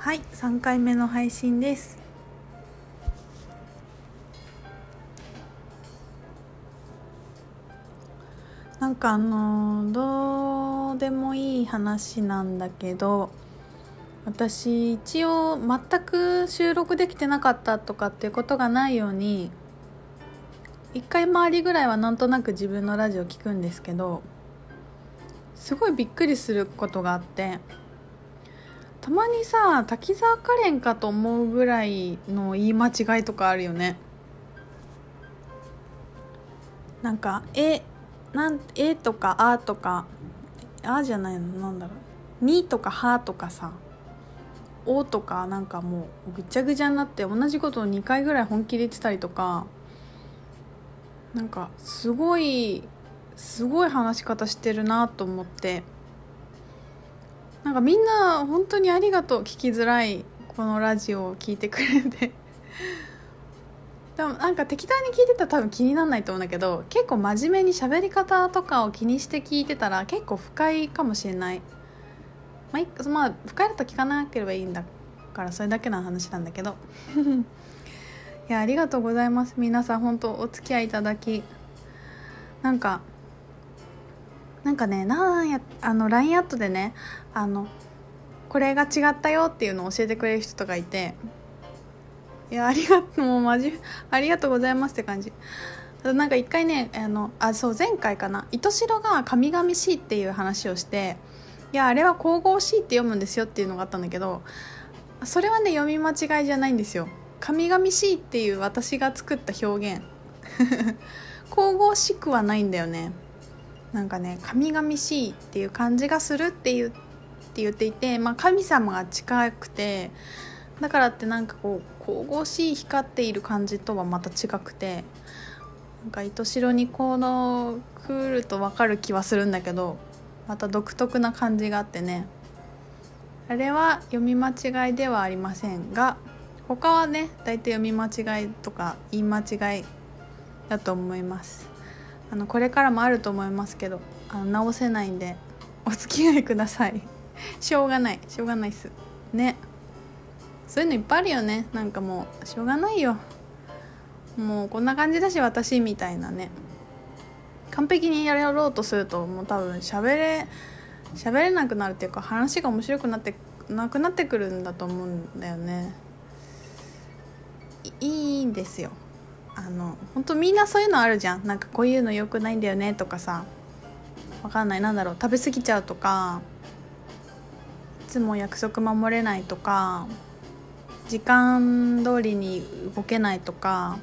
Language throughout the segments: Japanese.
はい3回目の配信です。なんかあのどうでもいい話なんだけど私一応全く収録できてなかったとかっていうことがないように一回回りぐらいはなんとなく自分のラジオ聞くんですけどすごいびっくりすることがあってたまにさ滝沢カレンかと思うぐらいの言い間違いとかあるよね。なんか「え」なん「え」とか「あ」とか「あ」じゃないのなんだろう「に」とか「は」とかさ「お」とかなんかもうぐちゃぐちゃになって同じことを2回ぐらい本気で言ってたりとかなんかすごいすごい話し方してるなと思って。なんかみんな本当にありがとう聞きづらいこのラジオを聞いてくれて。でもなんか適当に聞いてたら多分気にならないと思うんだけど結構真面目に喋り方とかを気にして聞いてたら結構不快かもしれない。まあ、まあ、不快だと聞かなければいいんだからそれだけの話なんだけど。いやありがとうございます。皆さん本当お付き合いいただき。なんかなんかねなんやあの LINE アットでねあのこれが違ったよっていうのを教えてくれる人とかいていやありがとうもうマジありがとうございますって感じ。なんか一回ねあのあそう前回かな。糸代が神々しいっていう話をしていやあれは神々しいって読むんですよっていうのがあったんだけどそれはね読み間違いじゃないんですよ。神々しいっていう私が作った表現。神々しくはないんだよね。なんかね神々しいっていう感じがするっていうって言っていて、まあ、神様が近くてだからってなんかこう神々しい光っている感じとはまた違くてなんか糸代にこの来ると分かる気はするんだけどまた独特な感じがあってね。あれは読み間違いではありませんが他はね大体読み間違いとか言い間違いだと思います。あのこれからもあると思いますけどあの直せないんでお付き合いください。しょうがない。しょうがないっす。ね。そういうのいっぱいあるよね。なんかもうしょうがないよ。もうこんな感じだし私みたいなね。完璧にやろうとするともう多分喋れ喋れなくなるっていうか話が面白くなってなくなってくるんだと思うんだよね。いいんですよ。あの本当みんなそういうのあるじゃん。なんかこういうの良くないんだよねとかさ。わかんない。なんだろう。食べ過ぎちゃうとかいつも約束守れないとか時間通りに動けないとか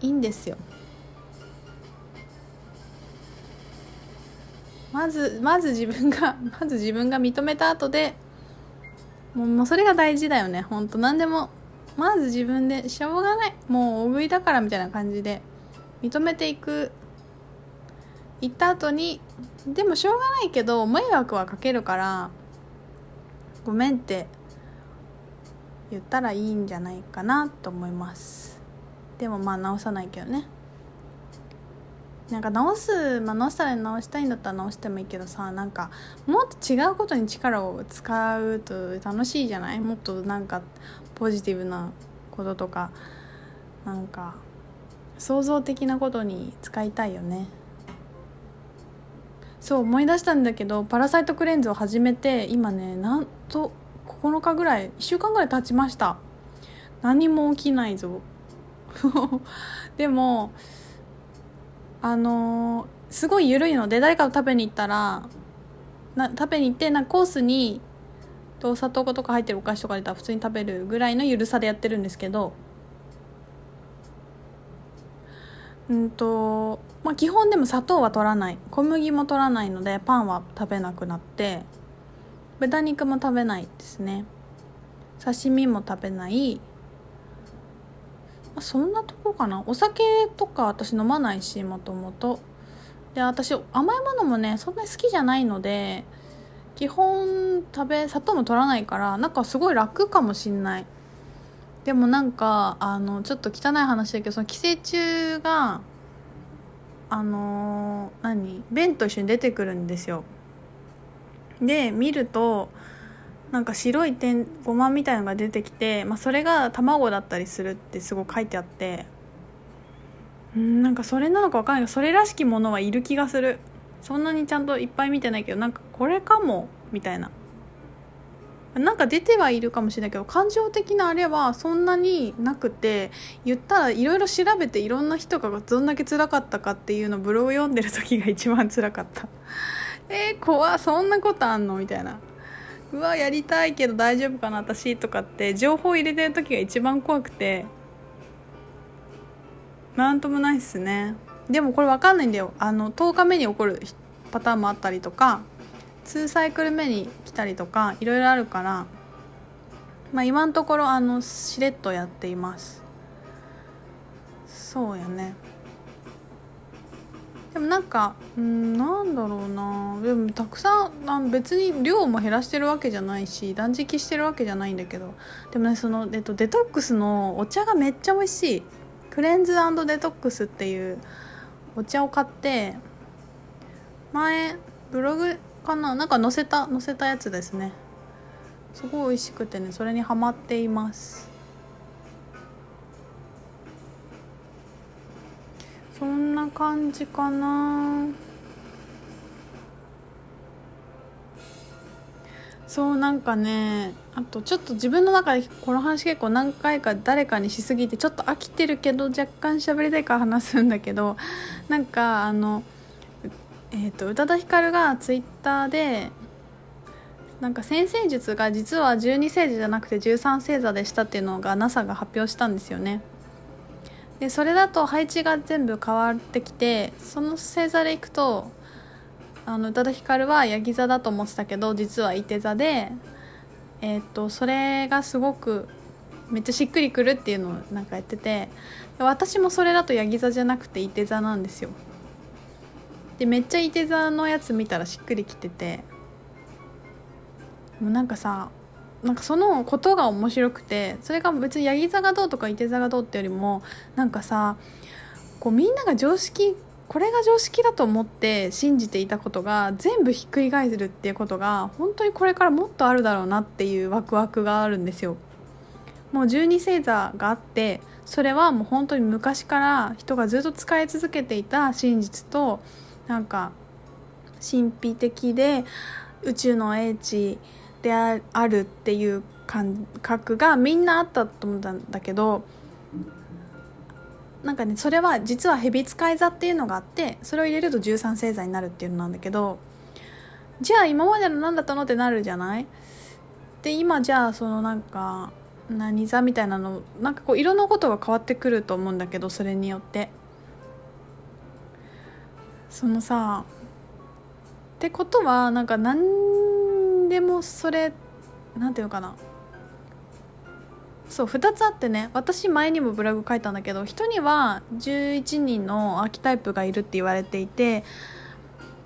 いいんですよ。まずまず自分が まず自分が認めた後でもうもうそれが大事だよね。ほんと何でもまず自分でしょうがないもう大食いだからみたいな感じで認めていく。言った後にでもしょうがないけど迷惑はかけるからごめんって言ったらいいんじゃないかなと思います。でもまあ直さないけどね。なんか直す、まあ、直したら直したいんだったら直してもいいけどさなんかもっと違うことに力を使うと楽しいじゃない？もっとなんかポジティブなこととかなんか創造的なことに使いたいよね。そう思い出したんだけどパラサイトクレンズを始めて今ねなんと9日ぐらい1週間ぐらい経ちました。何も起きないぞ。でもあのー、すごい緩いので誰かと食べに行ったらな食べに行ってなコースにと砂糖とか入ってるお菓子とか出たら普通に食べるぐらいのゆるさでやってるんですけど。うんとまあ基本でも砂糖は取らない。小麦も取らないのでパンは食べなくなって。豚肉も食べないですね。刺身も食べない。あ、そんなとこかな。お酒とか私飲まないしもともと。で私甘いものもねそんなに好きじゃないので基本食べ砂糖も取らないからなんかすごい楽かもしんない。でもなんかあのちょっと汚い話だけどその寄生虫があの、何？便と一緒に出てくるんですよ。で見るとなんか白い点ごまみたいのが出てきて、まあ、それが卵だったりするってすごい書いてあって。うんなんかそれなのか分かんないけどそれらしきものはいる気がする。そんなにちゃんといっぱい見てないけどなんかこれかもみたいな。なんか出てはいるかもしれないけど感情的なあれはそんなになくて言ったらいろいろ調べていろんな人がどんだけ辛かったかっていうのブログ読んでる時が一番辛かった。えー、怖そんなことあんの？みたいな。うわやりたいけど大丈夫かな私とかって情報入れてる時が一番怖くて。なんともないっすね。でもこれ分かんないんだよ。あの10日目に起こるパターンもあったりとか2サイクル目に来たりとかいろいろあるから、まあ、今のところあのしれっとやっています。そうやね。でもなんかうんなんだろうな。でもたくさん別に量も減らしてるわけじゃないし断食してるわけじゃないんだけど。でもねその、えっと、デトックスのお茶がめっちゃ美味しい。クレンズデトックスっていうお茶を買って前ブログかな？なんか載せた載せたやつですね。すごい美味しくてねそれにハマっています。そんな感じかな。そうなんかねあとちょっと自分の中でこの話結構何回か誰かにしすぎてちょっと飽きてるけど若干喋りたいから話すんだけど なんかあのえーと、宇多田ヒカルがツイッターでなんか先生術が実は12星座じゃなくて13星座でしたっていうのが NASA が発表したんですよね。でそれだと配置が全部変わってきてその星座でいくとあの宇多田ヒカルはヤギ座だと思ってたけど実は伊手座でえっ、とそれがすごくめっちゃしっくりくるっていうのをなんかやってて私もそれだとヤギ座じゃなくて伊手座なんですよ。でめっちゃいて座のやつ見たらしっくりきててもうなんかさなんかそのことが面白くてそれが別にヤギ座がどうとかいて座がどうってよりもなんかさこうみんなが常識これが常識だと思って信じていたことが全部ひっくり返せるっていうことが本当にこれからもっとあるだろうなっていうワクワクがあるんですよ。もう12星座があってそれはもう本当に昔から人がずっと使い続けていた真実となんか神秘的で宇宙の英知であるっていう感覚がみんなあったと思ったんだけどなんかねそれは実は蛇使い座っていうのがあってそれを入れると13星座になるっていうのなんだけどじゃあ今までの何だったのってなるじゃない？で今じゃあそのなんか何座みたいなのなんかこういろんなことが変わってくると思うんだけどそれによって。そのさってことはなんか何でもそれなんていうのかな。そう2つあってね。私前にもブログ書いたんだけど人には11人のアーキタイプがいるって言われていて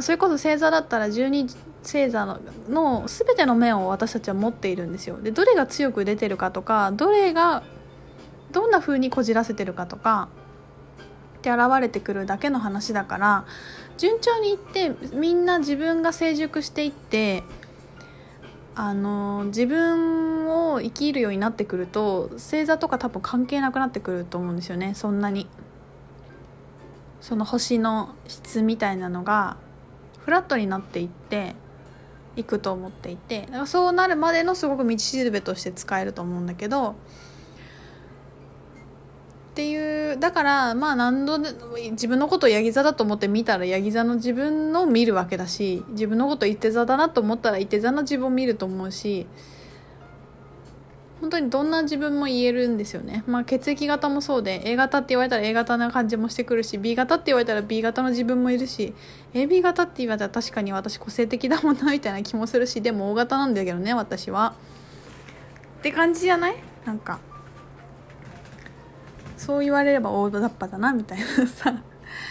それこそ星座だったら12星座のの全ての面を私たちは持っているんですよ。でどれが強く出てるかとかどれがどんな風にこじらせてるかとかって現れてくるだけの話だから順調にいってみんな自分が成熟していってあの自分を生きるようになってくると星座とか多分関係なくなってくると思うんですよねそんなに。その星の質みたいなのがフラットになっていっていくと思っていて。そうなるまでのすごく道しるべとして使えると思うんだけどっていうだからまあ何度自分のことをヤギ座だと思って見たらヤギ座の自分の見るわけだし自分のこといて座だなと思ったらいて座の自分を見ると思うし本当にどんな自分も言えるんですよね。まあ血液型もそうで A 型って言われたら A 型な感じもしてくるし B 型って言われたら B 型の自分もいるし AB 型って言われたら確かに私個性的だもんなみたいな気もするしでも O 型なんだけどね私は。って感じじゃない？なんか。そう言われれば大雑把だなみたいなさ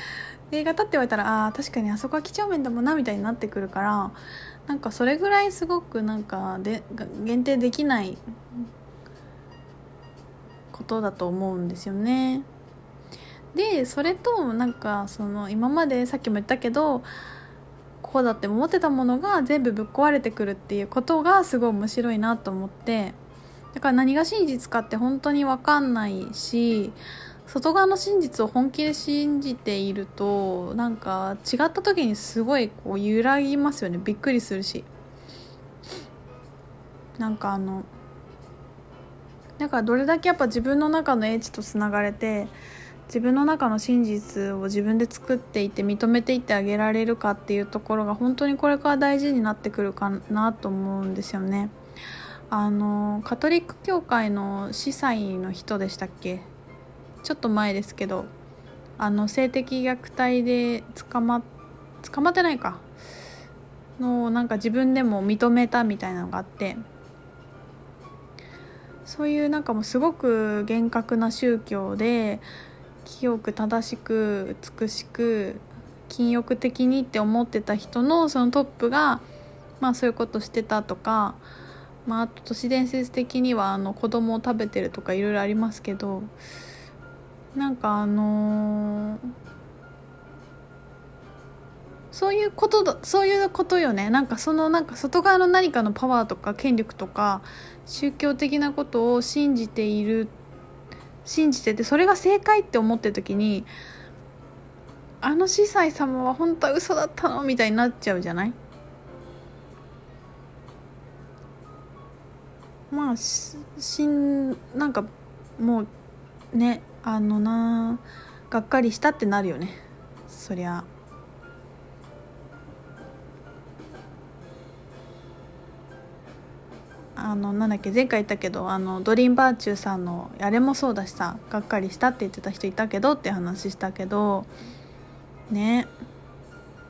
映画立って言われたらあ確かにあそこは几帳面だもんなみたいになってくるからなんかそれぐらいすごくなんかで限定できないことだと思うんですよね。でそれとなんかその今までさっきも言ったけどこうだって思ってたものが全部ぶっ壊れてくるっていうことがすごい面白いなと思ってだから何が真実かって本当に分かんないし外側の真実を本気で信じているとなんか違った時にすごいこう揺らぎますよねびっくりするしなんかあのだからどれだけやっぱ自分の中の英知とつながれて自分の中の真実を自分で作っていて認めていってあげられるかっていうところが本当にこれから大事になってくるかなと思うんですよね。あのカトリック教会の司祭の人でしたっけ？ちょっと前ですけどあの性的虐待で捕ま捕まってないか。のなんか自分でも認めたみたいなのがあって。そういうなんかもうすごく厳格な宗教で清く正しく美しく禁欲的にって思ってた人のそのトップがまあそういうことしてたとか、まあ、あと都市伝説的にはあの子供を食べてるとかいろいろありますけどなんかあのー、そういうことだそういうことよね。なんかそのなんか外側の何かのパワーとか権力とか宗教的なことを信じている信じててそれが正解って思ってる時にあの司祭様は本当は嘘だったのみたいになっちゃうじゃない？まあしんなんかもうねあのながっかりしたってなるよねそりゃ。あのなんだっけ前回言ったけどあのドリーンバーチューさんのあれもそうだしさがっかりしたって言ってた人いたけどって話したけどねえ